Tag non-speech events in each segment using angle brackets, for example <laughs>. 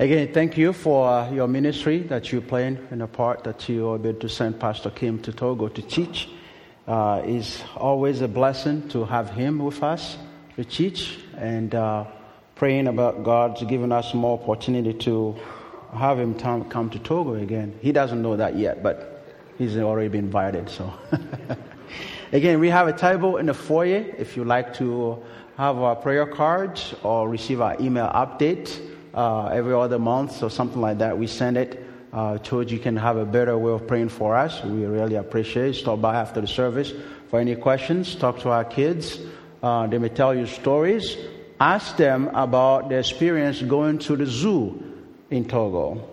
Again, thank you for your ministry that you're playing and the part that you are able to send Pastor Kim to Togo to teach. Uh, it's always a blessing to have him with us to teach and uh, praying about God's giving us more opportunity to have him come to Togo again. He doesn't know that yet, but he's already been invited. So, <laughs> again, we have a table in the foyer if you like to have our prayer cards or receive our email update uh, every other month or something like that. We send it uh, told you can have a better way of praying for us. We really appreciate it. Stop by after the service for any questions. Talk to our kids. Uh, they may tell you stories. Ask them about their experience going to the zoo in Togo.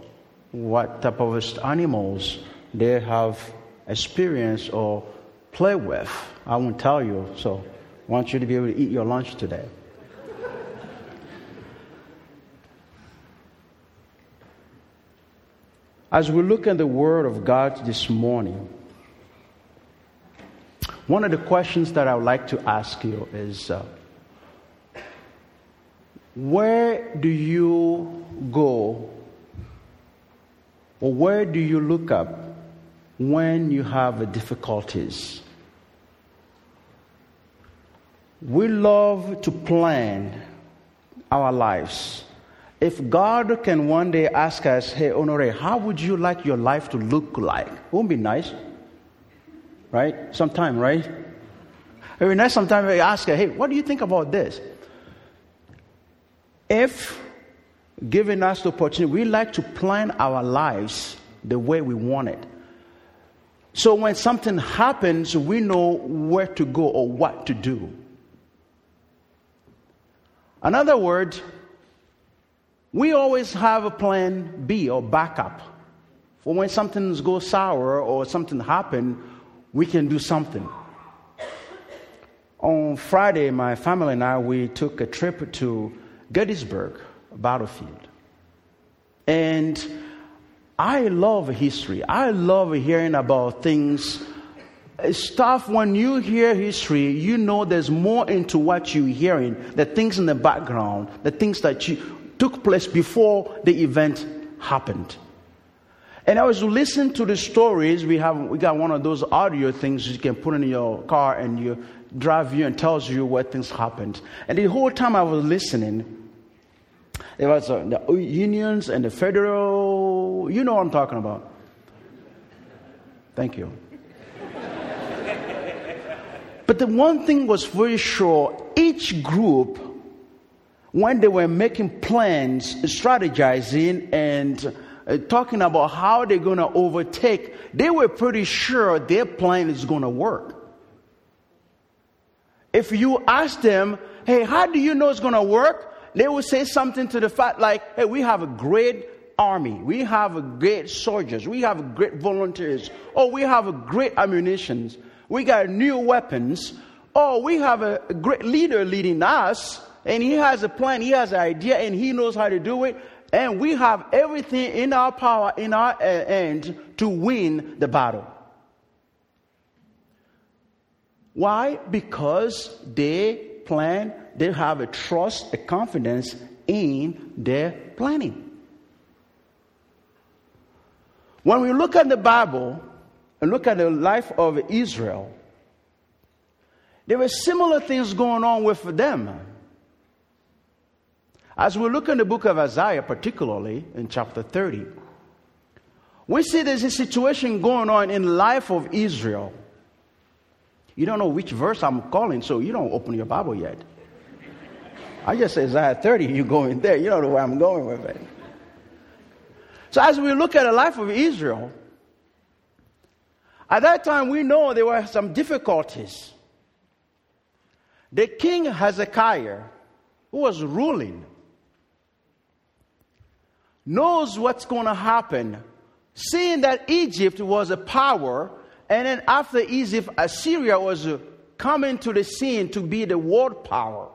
What type of animals they have experienced or play with. I won't tell you, so I want you to be able to eat your lunch today. As we look at the Word of God this morning, one of the questions that I would like to ask you is uh, where do you go or where do you look up when you have difficulties? We love to plan our lives. If God can one day ask us, hey, Honore, how would you like your life to look like? Wouldn't be nice? Right? Sometime, right? Would be nice sometime we ask her, hey, what do you think about this? If given us the opportunity, we like to plan our lives the way we want it. So when something happens, we know where to go or what to do. Another word, we always have a plan B or backup. For when something goes sour or something happen, we can do something. On Friday, my family and I, we took a trip to Gettysburg battlefield. And I love history. I love hearing about things. Stuff, when you hear history, you know there's more into what you're hearing, the things in the background, the things that you, took place before the event happened. And I was listening to the stories. We have we got one of those audio things you can put in your car and you drive you and tells you what things happened. And the whole time I was listening, there was uh, the unions and the federal. You know what I'm talking about. Thank you. <laughs> but the one thing was very sure: each group when they were making plans, strategizing, and uh, talking about how they're going to overtake, they were pretty sure their plan is going to work. If you ask them, hey, how do you know it's going to work? They will say something to the fact like, hey, we have a great army. We have great soldiers. We have great volunteers. Oh, we have great ammunition. We got new weapons. Oh, we have a great leader leading us and he has a plan, he has an idea, and he knows how to do it. And we have everything in our power, in our uh, end, to win the battle. Why? Because they plan, they have a trust, a confidence in their planning. When we look at the Bible and look at the life of Israel, there were similar things going on with them. As we look in the book of Isaiah, particularly in chapter 30, we see there's a situation going on in life of Israel. You don't know which verse I'm calling, so you don't open your Bible yet. I just say Isaiah 30, you go in there. You don't know where I'm going with it. So as we look at the life of Israel, at that time we know there were some difficulties. The king Hezekiah, who was ruling, knows what's going to happen, seeing that Egypt was a power, and then after Egypt, Assyria was uh, coming to the scene to be the world power.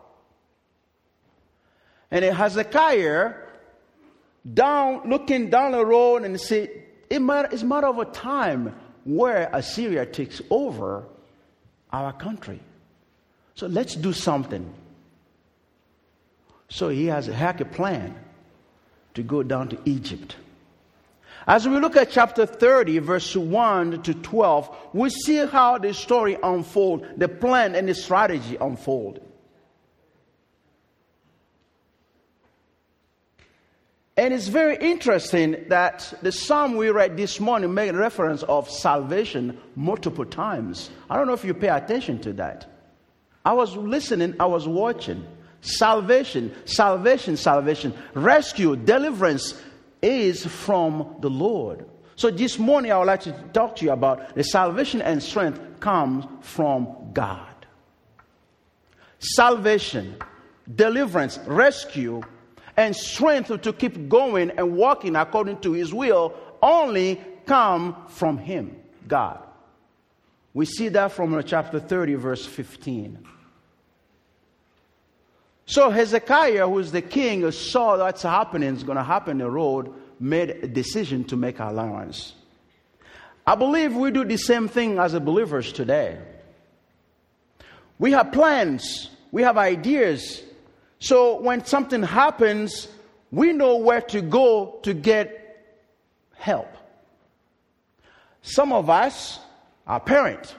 And Hezekiah, down, looking down the road and say, it matter, it's a matter of a time where Assyria takes over our country. So let's do something. So he has a hack a plan to go down to Egypt. As we look at chapter 30, verse 1 to 12, we see how the story unfold, the plan and the strategy unfold. And it's very interesting that the psalm we read this morning made reference of salvation multiple times. I don't know if you pay attention to that. I was listening, I was watching. Salvation, salvation, salvation, rescue, deliverance is from the Lord. So this morning I would like to talk to you about the salvation and strength comes from God. Salvation, deliverance, rescue, and strength to keep going and walking according to his will only come from him, God. We see that from chapter 30, verse 15. So Hezekiah, who is the king, saw that's happening, is going to happen in the road, made a decision to make allowance. I believe we do the same thing as believers today. We have plans, we have ideas. So when something happens, we know where to go to get help. Some of us are parents.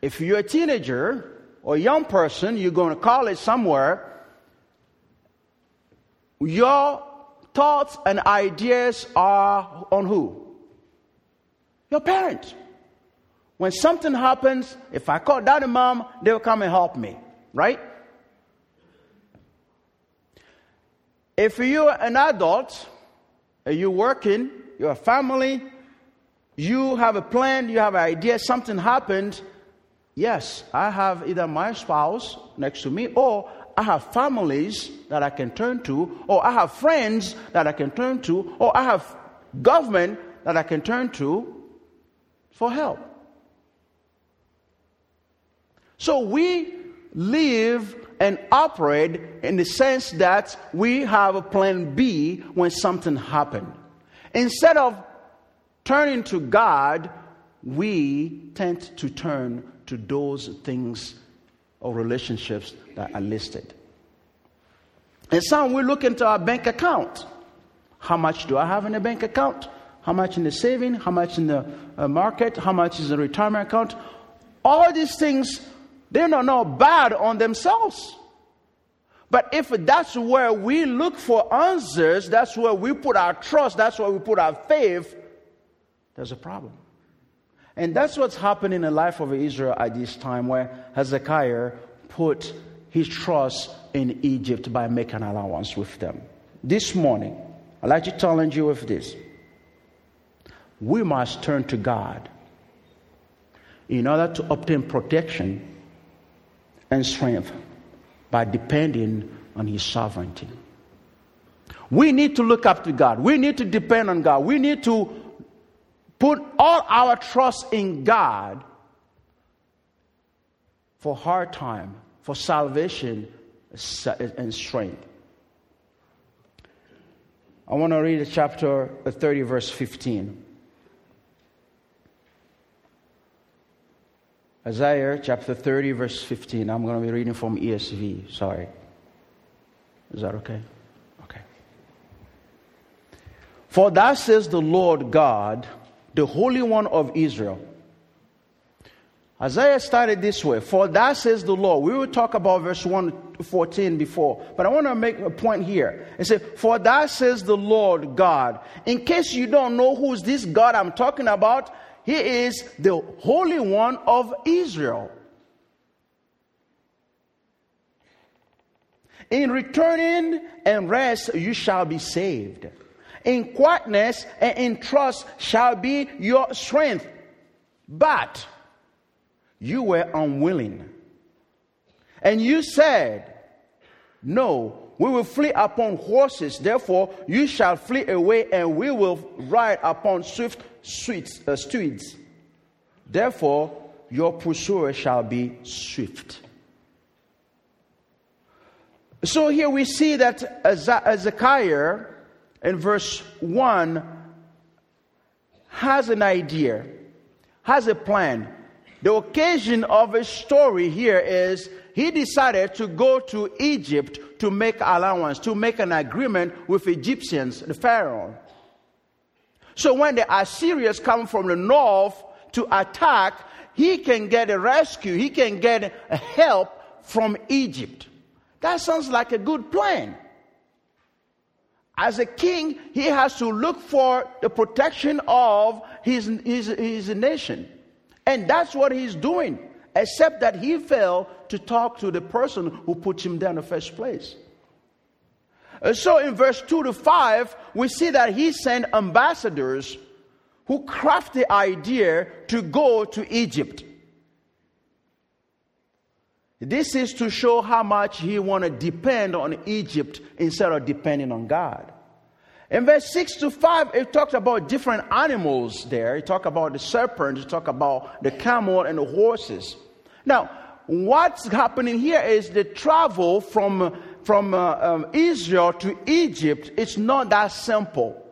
If you're a teenager, or young person, you're going to college somewhere, your thoughts and ideas are on who? Your parents. When something happens, if I call daddy mom, they'll come and help me, right? If you're an adult, and you're working, you're a family, you have a plan, you have an idea, something happened, Yes, I have either my spouse next to me, or I have families that I can turn to, or I have friends that I can turn to, or I have government that I can turn to for help. So we live and operate in the sense that we have a plan B when something happened. Instead of turning to God, we tend to turn to those things or relationships that are listed. And some we look into our bank account. How much do I have in a bank account? How much in the saving? How much in the uh, market? How much is the retirement account? All these things, they're not, not bad on themselves. But if that's where we look for answers, that's where we put our trust, that's where we put our faith, there's a problem. And that's what's happening in the life of Israel at this time, where Hezekiah put his trust in Egypt by making allowance with them. This morning, I'd like to challenge you with this. We must turn to God in order to obtain protection and strength by depending on His sovereignty. We need to look up to God. We need to depend on God. We need to put all our trust in God for hard time, for salvation and strength. I want to read chapter 30, verse 15. Isaiah chapter 30, verse 15. I'm going to be reading from ESV. Sorry. Is that okay? Okay. For thus says the Lord God the Holy One of Israel. Isaiah started this way For that says the Lord. We will talk about verse 1 to 14 before, but I want to make a point here. It says, For that says the Lord God. In case you don't know who's this God I'm talking about, he is the Holy One of Israel. In returning and rest, you shall be saved. In quietness and in trust shall be your strength. But you were unwilling. And you said, No, we will flee upon horses. Therefore, you shall flee away, and we will ride upon swift sweets, uh, steeds. Therefore, your pursuer shall be swift. So here we see that Ezekiel in verse 1 has an idea, has a plan. The occasion of his story here is he decided to go to Egypt to make allowance, to make an agreement with Egyptians, the Pharaoh. So when the Assyrians come from the north to attack, he can get a rescue, he can get help from Egypt. That sounds like a good plan. As a king, he has to look for the protection of his, his, his nation. And that's what he's doing, except that he failed to talk to the person who put him there in the first place. Uh, so in verse 2 to 5, we see that he sent ambassadors who craft the idea to go to Egypt. This is to show how much he want to depend on Egypt instead of depending on God. In verse 6 to 5, it talks about different animals there. It talks about the serpent, it talks about the camel and the horses. Now, what's happening here is the travel from, from uh, um, Israel to Egypt, it's not that simple.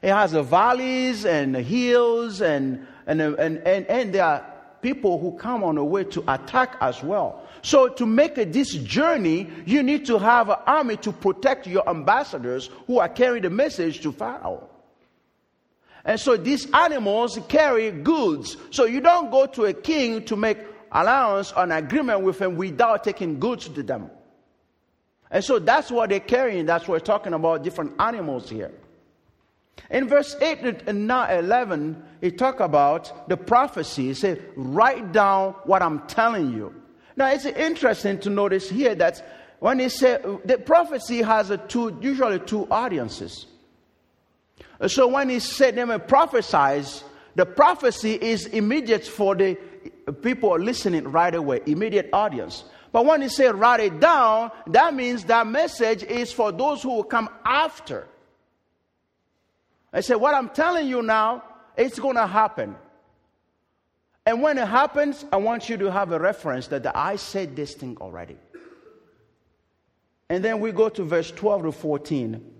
It has the valleys and the hills, and, and, and, and, and there are people who come on the way to attack as well. So, to make this journey, you need to have an army to protect your ambassadors who are carrying the message to Pharaoh. And so, these animals carry goods. So, you don't go to a king to make allowance or an agreement with him without taking goods to them. And so, that's what they're carrying. That's what we're talking about different animals here. In verse 8 and 11, he talk about the prophecy. He said, write down what I'm telling you. Now, it's interesting to notice here that when he said the prophecy has a two, usually two audiences. So when he said them prophesies, the prophecy is immediate for the people listening right away, immediate audience. But when he said write it down, that means that message is for those who will come after. I said, What I'm telling you now, it's going to happen. And when it happens, I want you to have a reference that I said this thing already. And then we go to verse 12 to 14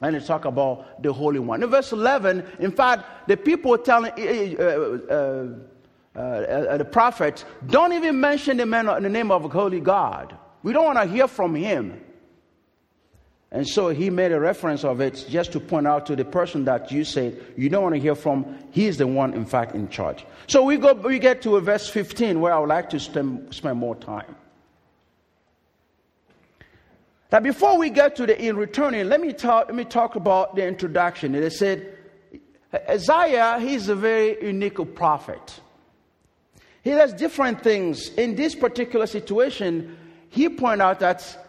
and they talk about the Holy One. In verse 11, in fact, the people telling uh, uh, uh, the prophet, don't even mention the, man, the name of Holy God. We don't want to hear from him. And so he made a reference of it just to point out to the person that you said you don't want to hear from. He is the one, in fact, in charge. So we go, we get to verse 15 where I would like to spend, spend more time. Now, before we get to the in returning, let me talk, let me talk about the introduction. It said, Isaiah, he's a very unique prophet. He does different things. In this particular situation, he pointed out that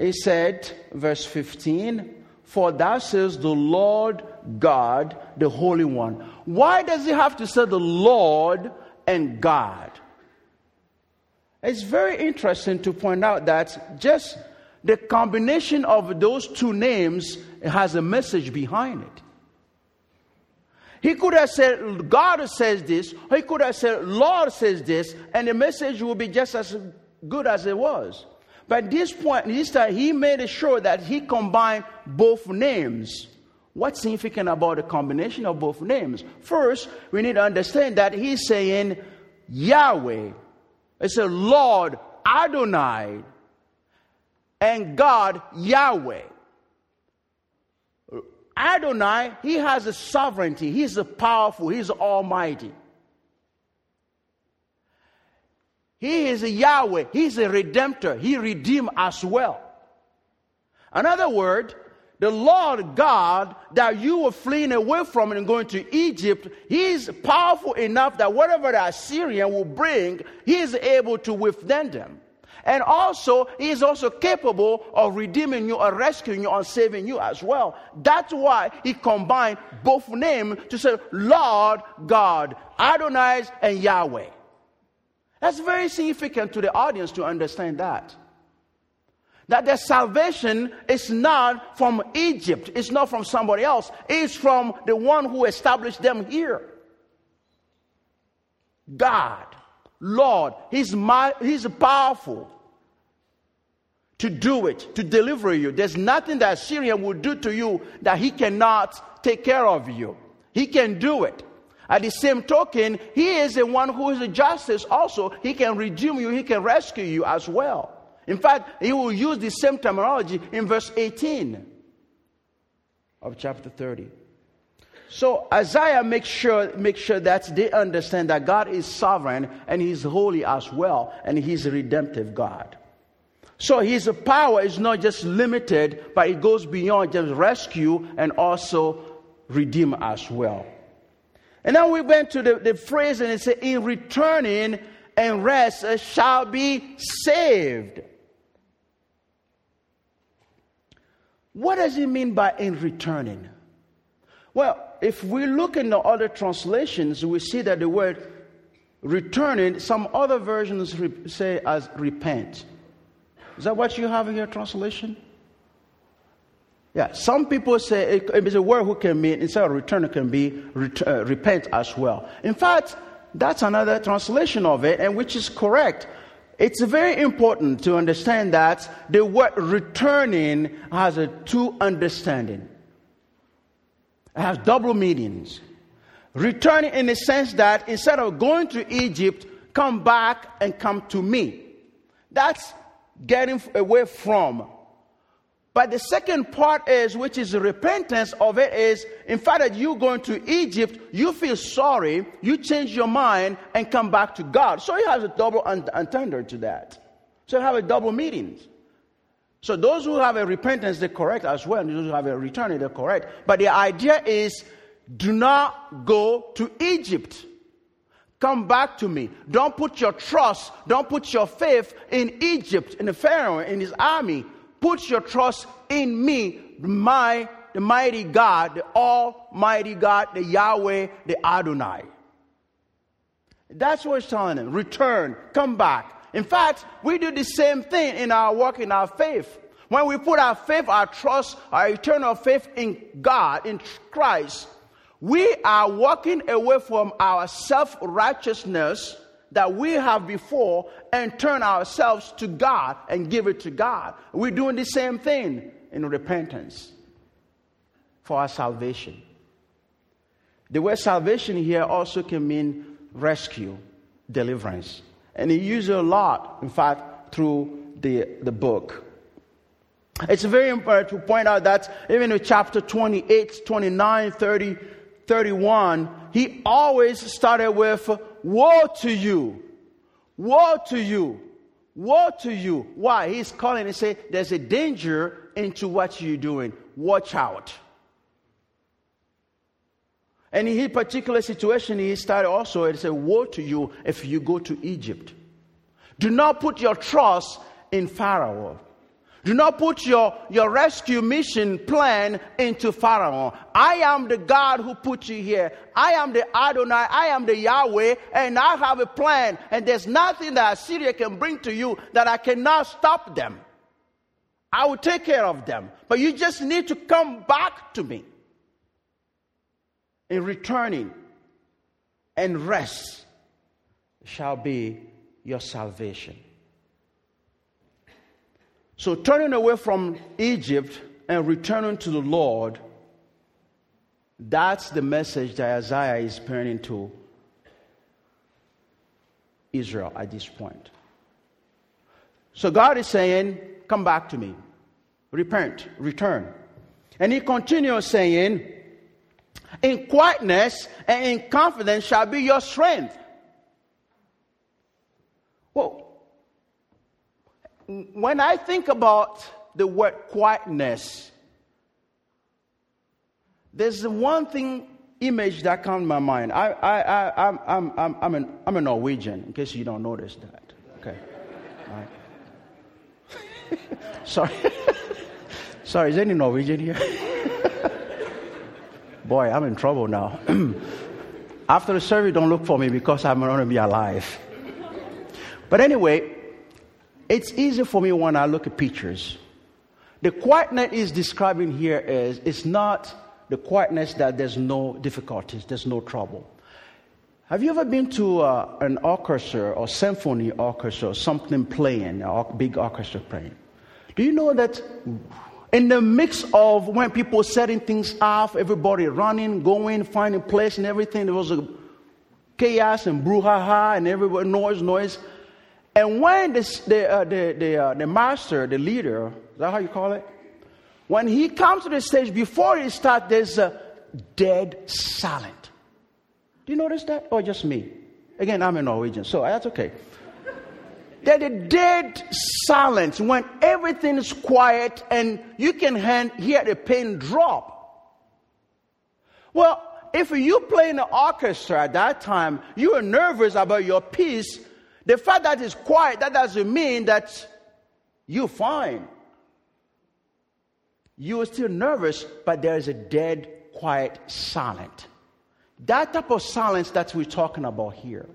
he said, verse 15, For thou says the Lord God, the Holy One. Why does he have to say the Lord and God? It's very interesting to point out that just the combination of those two names has a message behind it. He could have said, God says this, he could have said, Lord says this, and the message would be just as good as it was. At this point, this time, he made sure that he combined both names. What's significant about the combination of both names? First, we need to understand that he's saying Yahweh. It's a Lord Adonai and God Yahweh. Adonai, he has a sovereignty. He's a powerful. He's almighty. He is a Yahweh. He's a redemptor. He redeemed as well. Another word, the Lord God that you were fleeing away from and going to Egypt, He is powerful enough that whatever the Assyrian will bring, He is able to withstand them. And also, He is also capable of redeeming you or rescuing you and saving you as well. That's why He combined both names to say Lord God, Adonai and Yahweh. That's very significant to the audience to understand that. That their salvation is not from Egypt, it's not from somebody else, it's from the one who established them here. God, Lord, He's, my, he's powerful to do it, to deliver you. There's nothing that Syrian will do to you that He cannot take care of you. He can do it. At the same token, He is the one who is a justice also. He can redeem you, He can rescue you as well. In fact, he will use the same terminology in verse 18 of chapter 30. So Isaiah makes sure, makes sure that they understand that God is sovereign and He's holy as well, and He's a redemptive God. So His power is not just limited, but it goes beyond just rescue and also redeem as well. And then we went to the, the phrase and it said, In returning and rest shall be saved. What does it mean by in returning? Well, if we look in the other translations, we see that the word returning, some other versions say as repent. Is that what you have in your translation? Yeah, some people say it, it's a word who can mean, instead of return, it can be ret- uh, repent as well. In fact, that's another translation of it, and which is correct. It's very important to understand that the word returning has a two understanding. It has double meanings. Returning in the sense that instead of going to Egypt, come back and come to me. That's getting away from. But the second part is, which is repentance of it, is in fact that you going to Egypt, you feel sorry, you change your mind and come back to God. So it has a double entendre to that. So you have a double meaning. So those who have a repentance, they're correct as well. And those who have a return, they're correct. But the idea is do not go to Egypt. Come back to me. Don't put your trust, don't put your faith in Egypt, in the Pharaoh, in his army. Put your trust in me, my the mighty God, the Almighty God, the Yahweh, the Adonai. That's what he's telling them. Return, come back. In fact, we do the same thing in our work, in our faith. When we put our faith, our trust, our eternal faith in God, in Christ, we are walking away from our self righteousness that we have before and turn ourselves to God and give it to God. We're doing the same thing in repentance for our salvation. The word salvation here also can mean rescue, deliverance. And he uses it a lot, in fact, through the, the book. It's very important to point out that even in chapter 28, 29, 30, 31, he always started with, Woe to you! Woe to you! Woe to you! Why? He's calling and say, There's a danger into what you're doing. Watch out. And in his particular situation, he started also and said, Woe to you if you go to Egypt. Do not put your trust in Pharaoh. Do not put your, your rescue mission plan into Pharaoh. I am the God who put you here. I am the Adonai. I am the Yahweh, and I have a plan. And there's nothing that Assyria can bring to you that I cannot stop them. I will take care of them. But you just need to come back to me in returning and rest shall be your salvation. So, turning away from Egypt and returning to the Lord, that's the message that Isaiah is bringing to Israel at this point. So, God is saying, Come back to me, repent, return. And He continues saying, In quietness and in confidence shall be your strength. When I think about the word quietness, there's one thing image that comes to my mind. I, I, I, I'm, I'm, I'm, I'm, an, I'm a Norwegian, in case you don't notice that. Okay. <laughs> Sorry. <laughs> Sorry, is any Norwegian here? <laughs> Boy, I'm in trouble now. <clears throat> After the service, don't look for me because I'm going to be alive. But anyway, it's easy for me when I look at pictures. The quietness is describing here is it's not the quietness that there's no difficulties, there's no trouble. Have you ever been to uh, an orchestra or symphony orchestra or something playing, a big orchestra playing? Do you know that in the mix of when people setting things off, everybody running, going, finding place and everything, there was a chaos and brouhaha and everybody noise, noise. And when the, the, uh, the, the, uh, the master, the leader, is that how you call it? When he comes to the stage, before he starts, there's a dead silent. Do you notice that? Or just me? Again, I'm a Norwegian, so that's okay. There's a dead silence when everything is quiet and you can hear the pin drop. Well, if you play in the orchestra at that time, you are nervous about your piece. The fact that it's quiet, that doesn't mean that you're fine. You are still nervous, but there is a dead, quiet, silent. That type of silence that we're talking about here.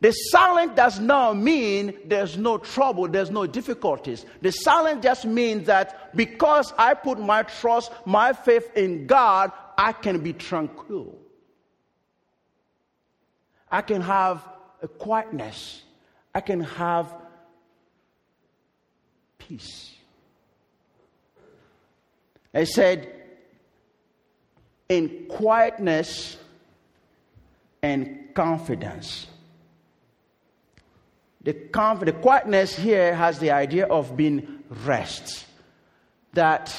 The silence does not mean there's no trouble, there's no difficulties. The silence just means that because I put my trust, my faith in God, I can be tranquil. I can have a quietness. I can have peace. I said, in quietness and confidence. The, conf- the quietness here has the idea of being rest. That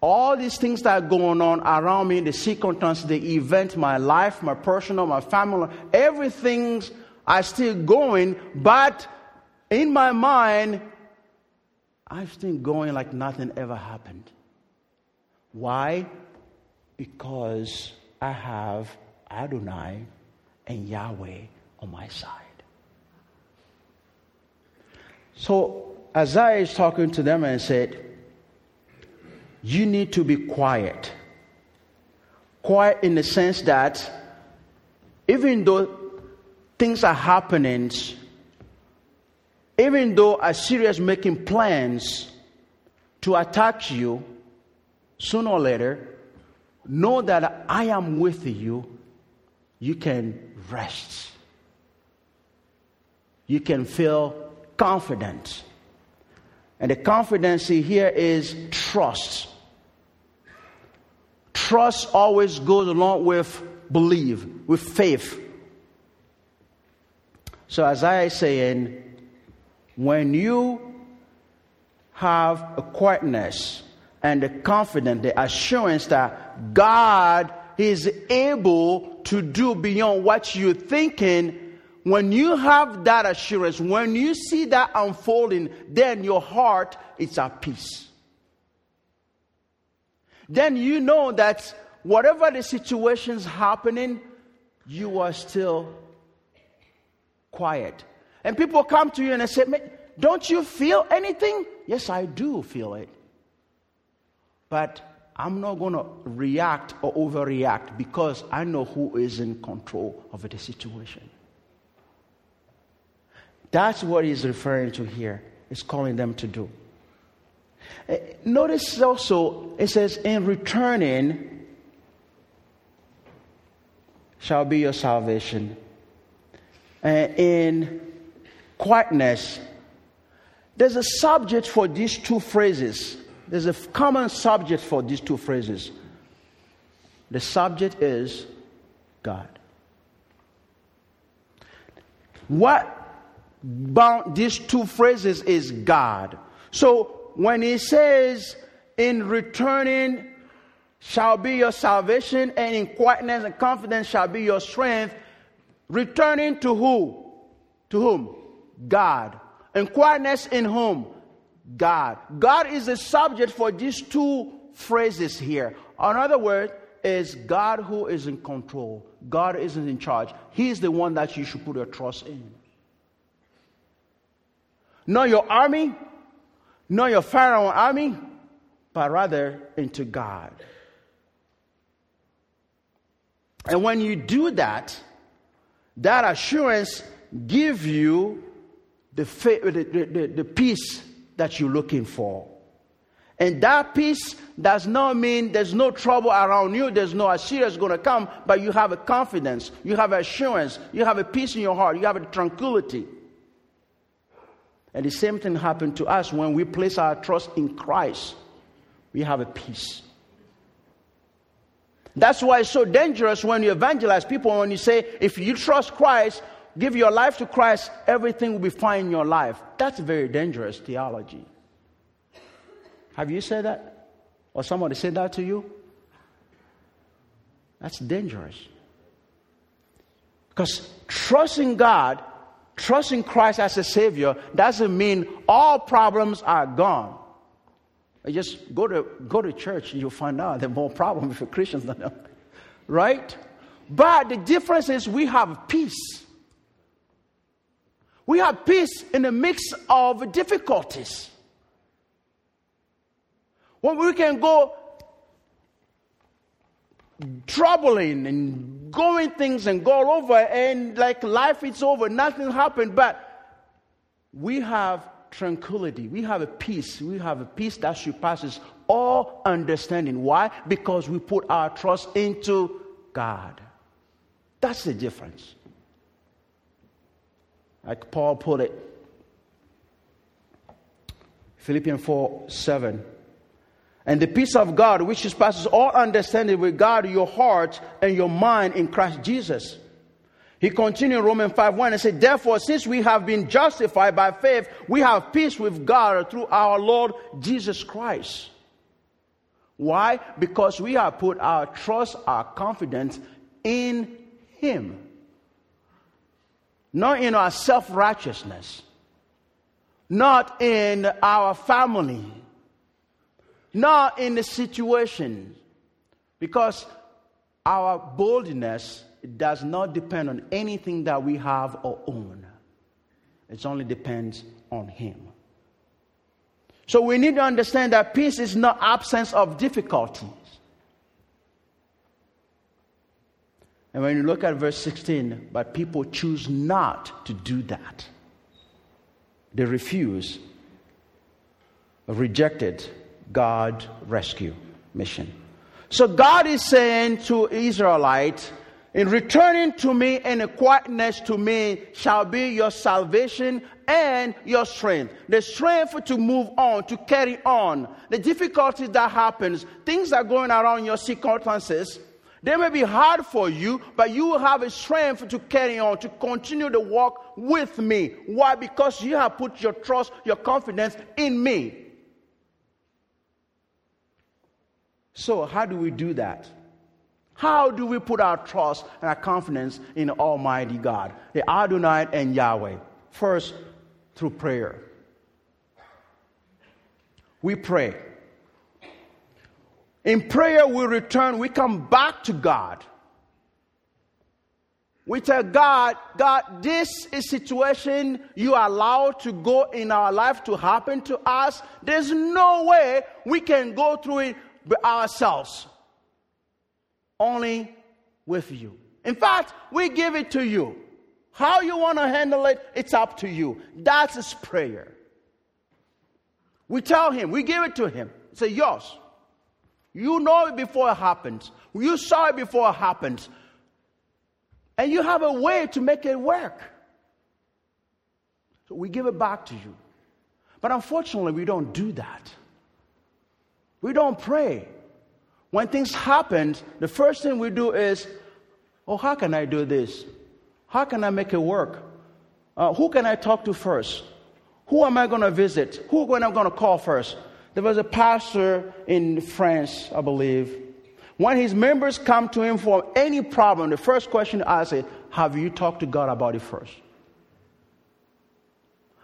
all these things that are going on around me, the circumstances, the event, my life, my personal, my family, everything's are still going, but in my mind, I'm still going like nothing ever happened. Why? Because I have Adonai and Yahweh on my side. So Isaiah is talking to them and said, You need to be quiet. Quiet in the sense that even though things are happening, even though Assyria is making plans to attack you, sooner or later, know that I am with you. You can rest. You can feel confident. And the confidence here is trust. Trust always goes along with belief, with faith. So, as I is saying, when you have a quietness and the confidence, the assurance that God is able to do beyond what you're thinking, when you have that assurance, when you see that unfolding, then your heart is at peace. Then you know that whatever the situation's happening, you are still quiet. And people come to you and they say, Don't you feel anything? Yes, I do feel it. But I'm not going to react or overreact because I know who is in control of the situation. That's what he's referring to here. He's calling them to do. Eh, notice also, it says, In returning shall be your salvation. Uh, in quietness, there's a subject for these two phrases. There's a common subject for these two phrases. The subject is God. What bound these two phrases is God. So when he says, in returning shall be your salvation, and in quietness and confidence shall be your strength, returning to who? To whom? God. And quietness in whom? God. God is the subject for these two phrases here. In other words, is God who is in control. God isn't in charge. He is the one that you should put your trust in. Not your army, not your Pharaoh army, but rather into God. And when you do that, that assurance give you the, the, the, the peace that you're looking for. And that peace does not mean there's no trouble around you, there's no Assyria going to come, but you have a confidence, you have assurance, you have a peace in your heart, you have a tranquility. And the same thing happened to us when we place our trust in Christ. We have a peace. That's why it's so dangerous when you evangelize people, when you say, if you trust Christ, give your life to Christ, everything will be fine in your life. That's very dangerous theology. Have you said that? Or somebody said that to you? That's dangerous. Because trusting God, trusting Christ as a Savior, doesn't mean all problems are gone. Just go to, go to church and you'll find out there are more problems for Christians than them. Right? But the difference is we have peace. We have peace in the mix of difficulties. When we can go troubling and going things and go over and like life is over, nothing happened, but we have tranquility, we have a peace, we have a peace that surpasses all understanding. Why? Because we put our trust into God. That's the difference. Like Paul put it, Philippians 4 7. And the peace of God, which surpasses all understanding, will guard your heart and your mind in Christ Jesus. He continued in Romans 5 1 and said, Therefore, since we have been justified by faith, we have peace with God through our Lord Jesus Christ. Why? Because we have put our trust, our confidence in Him, not in our self righteousness, not in our family not in the situation. Because our boldness does not depend on anything that we have or own, it only depends on Him. So we need to understand that peace is not absence of difficulties. And when you look at verse 16, but people choose not to do that. They refuse, rejected God rescue mission. So God is saying to Israelites, in returning to me and in quietness to me shall be your salvation and your strength. The strength to move on, to carry on. The difficulties that happens, things are going around your circumstances. They may be hard for you, but you will have a strength to carry on, to continue the walk with me. Why? Because you have put your trust, your confidence in me. So, how do we do that? How do we put our trust and our confidence in Almighty God, the Adonai and Yahweh? First, through prayer. We pray. In prayer, we return, we come back to God. We tell God, God, this is situation you allow to go in our life to happen to us. There's no way we can go through it by ourselves, only with you. In fact, we give it to you. How you want to handle it, it's up to you. That's his prayer. We tell him, we give it to him. Say, yours. You know it before it happens. You saw it before it happens. And you have a way to make it work. So we give it back to you. But unfortunately, we don't do that. We don't pray. When things happen, the first thing we do is, oh, how can I do this? How can I make it work? Uh, who can I talk to first? Who am I going to visit? Who am I going to call first? There was a pastor in France, I believe. When his members come to him for any problem, the first question I say, Have you talked to God about it first?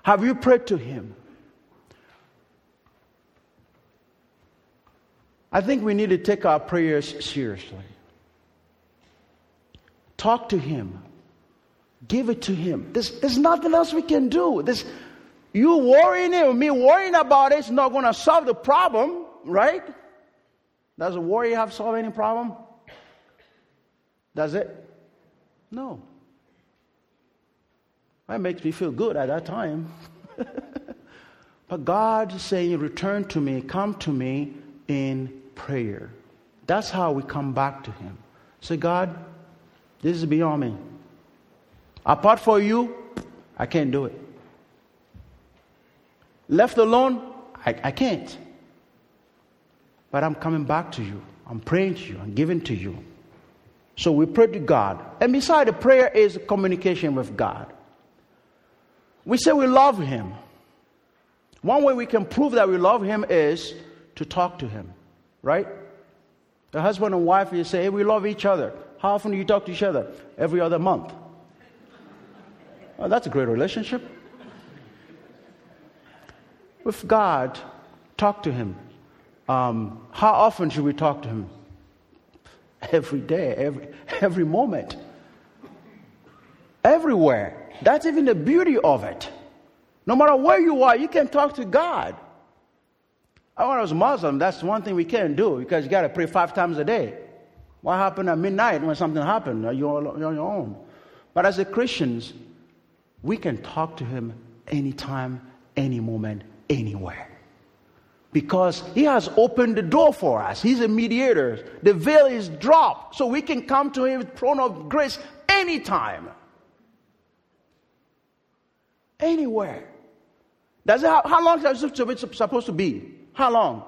Have you prayed to him? I think we need to take our prayers seriously. Talk to Him. Give it to Him. There's, there's nothing else we can do. There's, you worrying it, me worrying about it is not going to solve the problem, right? Does a worry have solved any problem? Does it? No. That makes me feel good at that time. <laughs> but God is saying, Return to me, come to me in prayer. That's how we come back to Him. Say, God, this is beyond me. Apart from you, I can't do it. Left alone, I, I can't. But I'm coming back to you. I'm praying to you. I'm giving to you. So we pray to God. And beside the prayer is communication with God. We say we love Him. One way we can prove that we love Him is to talk to Him, right? The husband and wife, you say, hey, we love each other. How often do you talk to each other? Every other month. Well, that's a great relationship. With God, talk to Him. Um, how often should we talk to Him? Every day, every, every moment, everywhere. That's even the beauty of it. No matter where you are, you can talk to God. When I was Muslim, that's one thing we can't do because you got to pray five times a day. What happened at midnight when something happened? You're on your own. But as a Christians, we can talk to Him anytime, any moment, anywhere. Because He has opened the door for us. He's a mediator. The veil is dropped, so we can come to Him throne of grace anytime. Anywhere. Does it, how, how long is it supposed to be? How long?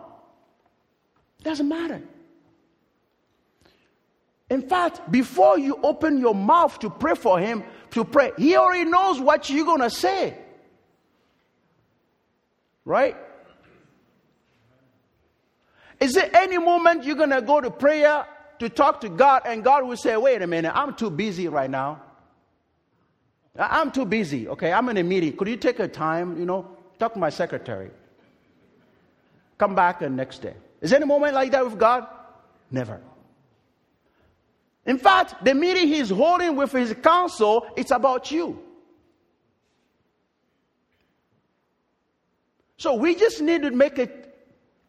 Doesn't matter. In fact, before you open your mouth to pray for him, to pray, he already knows what you're going to say. Right? Is there any moment you're going to go to prayer to talk to God and God will say, wait a minute, I'm too busy right now? I'm too busy, okay? I'm in a meeting. Could you take a time, you know, talk to my secretary? Come back the next day. Is there any moment like that with God? Never. In fact, the meeting he's holding with his council, it's about you. So we just need to make it,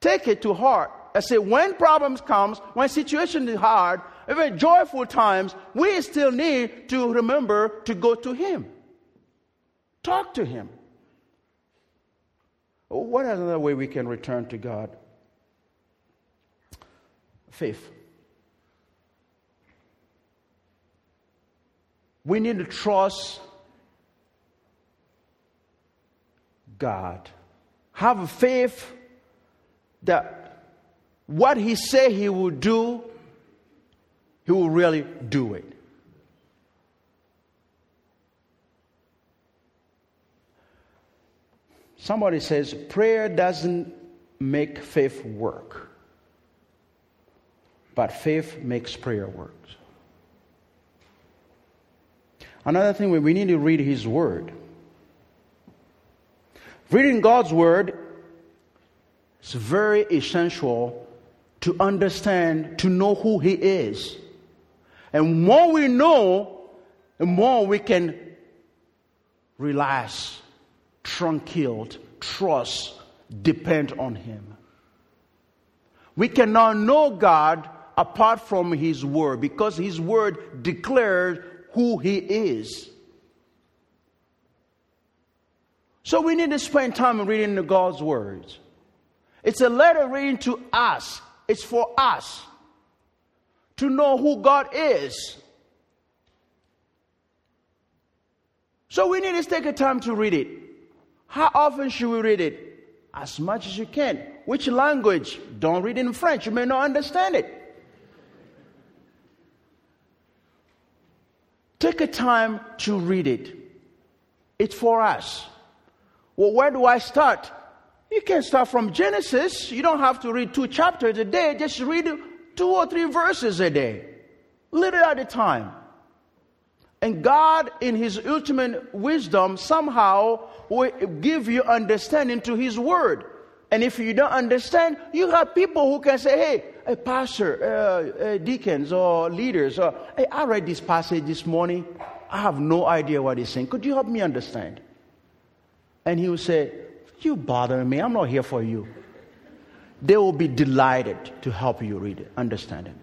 take it to heart. I say, when problems comes, when situation is hard, even joyful times, we still need to remember to go to him. Talk to him. What is another way we can return to God? Faith. We need to trust God. Have a faith that what He said He will do, He will really do it. Somebody says prayer doesn't make faith work, but faith makes prayer work. Another thing, we need to read His Word. Reading God's Word is very essential to understand, to know who He is. And more we know, the more we can relax, tranquil, trust, depend on Him. We cannot know God apart from His Word because His Word declares who He is. So we need to spend time reading the God's words. It's a letter written to us. It's for us to know who God is. So we need to take a time to read it. How often should we read it? As much as you can. Which language? Don't read in French. You may not understand it. Take a time to read it. It's for us. Well, where do I start? You can start from Genesis. You don't have to read two chapters a day. Just read two or three verses a day, little at a time. And God, in His ultimate wisdom, somehow will give you understanding to His Word. And if you don't understand, you have people who can say, hey, a pastor, uh, uh, deacons, or leaders, or, hey, I read this passage this morning. I have no idea what he's saying. Could you help me understand? And he will say, You bothering me. I'm not here for you. They will be delighted to help you read it, understand it.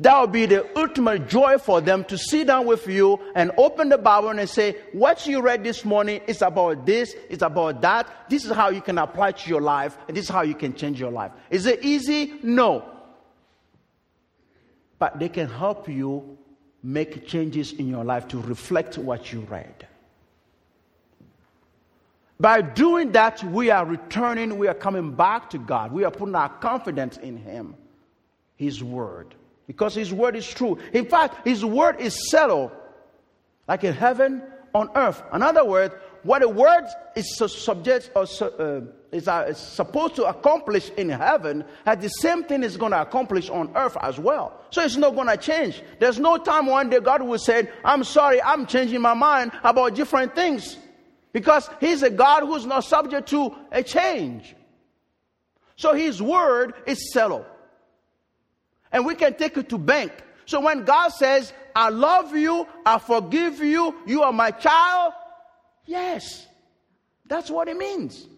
That will be the ultimate joy for them to sit down with you and open the Bible and say, What you read this morning is about this, it's about that. This is how you can apply to your life, and this is how you can change your life. Is it easy? No. But they can help you make changes in your life to reflect what you read. By doing that, we are returning, we are coming back to God. We are putting our confidence in Him, His Word. Because His word is true. In fact, His word is settled, like in heaven on earth. In other words, what a word is subject or uh, is, uh, is, supposed to accomplish in heaven, has the same thing is going to accomplish on earth as well. So it's not going to change. There's no time one day God will say, "I'm sorry, I'm changing my mind about different things," because He's a God who's not subject to a change. So His word is settled, and we can take it to bank. So when God says, "I love you, I forgive you, you are my child," Yes, that's what it means.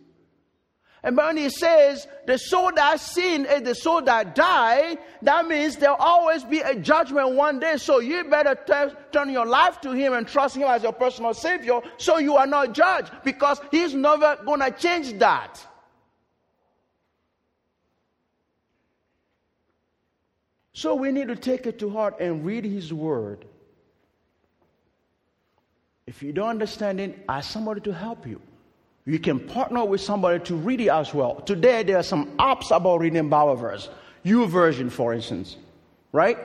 And when he says the soul that sin is the soul that die, that means there'll always be a judgment one day. So you better t- turn your life to him and trust him as your personal savior so you are not judged because he's never going to change that. So we need to take it to heart and read his word if you don't understand it, ask somebody to help you. You can partner with somebody to read it as well. Today, there are some apps about reading Bible verse. YouVersion, for instance, right?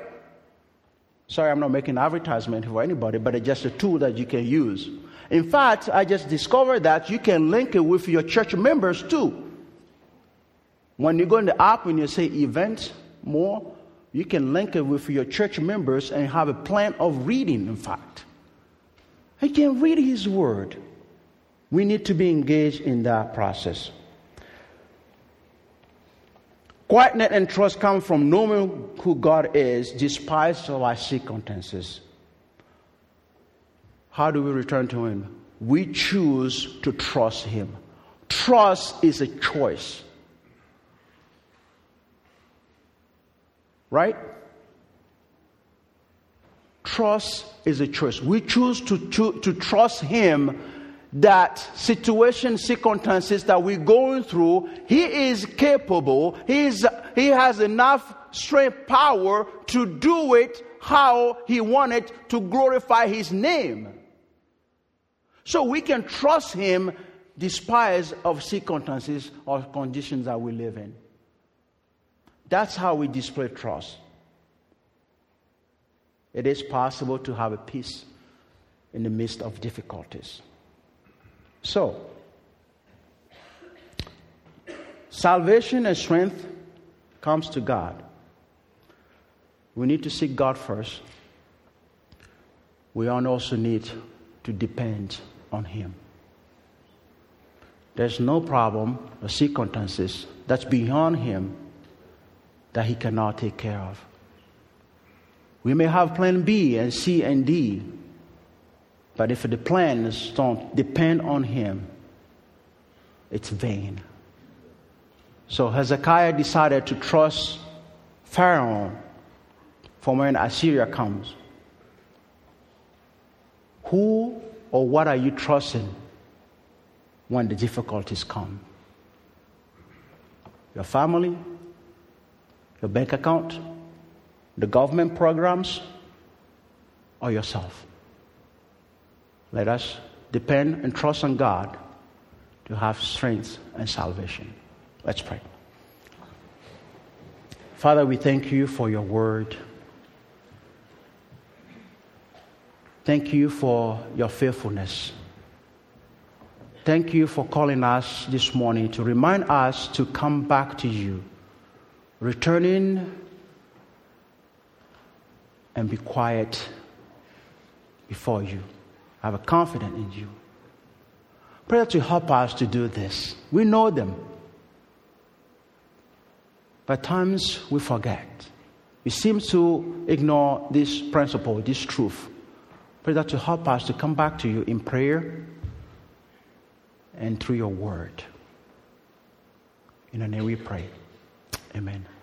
Sorry, I'm not making advertisement for anybody, but it's just a tool that you can use. In fact, I just discovered that you can link it with your church members too. When you go in the app and you say event more, you can link it with your church members and have a plan of reading, in fact. I can read His Word. We need to be engaged in that process. Quietness and trust come from knowing who God is, despite all our circumstances. How do we return to Him? We choose to trust Him. Trust is a choice. Right? Trust is a choice. We choose to, to, to trust Him that situation, circumstances that we're going through, He is capable, He, is, he has enough strength, power to do it how He wanted to glorify His name. So we can trust Him despite of circumstances or conditions that we live in. That's how we display trust it is possible to have a peace in the midst of difficulties. So, salvation and strength comes to God. We need to seek God first. We also need to depend on Him. There's no problem or circumstances that's beyond Him that He cannot take care of. We may have plan B and C and D, but if the plans don't depend on Him, it's vain. So Hezekiah decided to trust Pharaoh for when Assyria comes. Who or what are you trusting when the difficulties come? Your family? Your bank account? the government programs, or yourself. Let us depend and trust on God to have strength and salvation. Let's pray. Father, we thank you for your word. Thank you for your faithfulness. Thank you for calling us this morning to remind us to come back to you, returning and be quiet before you. I have a confidence in you. Pray to help us to do this. We know them. But times we forget. We seem to ignore this principle, this truth. Pray that to help us to come back to you in prayer and through your word. In the name we pray. Amen.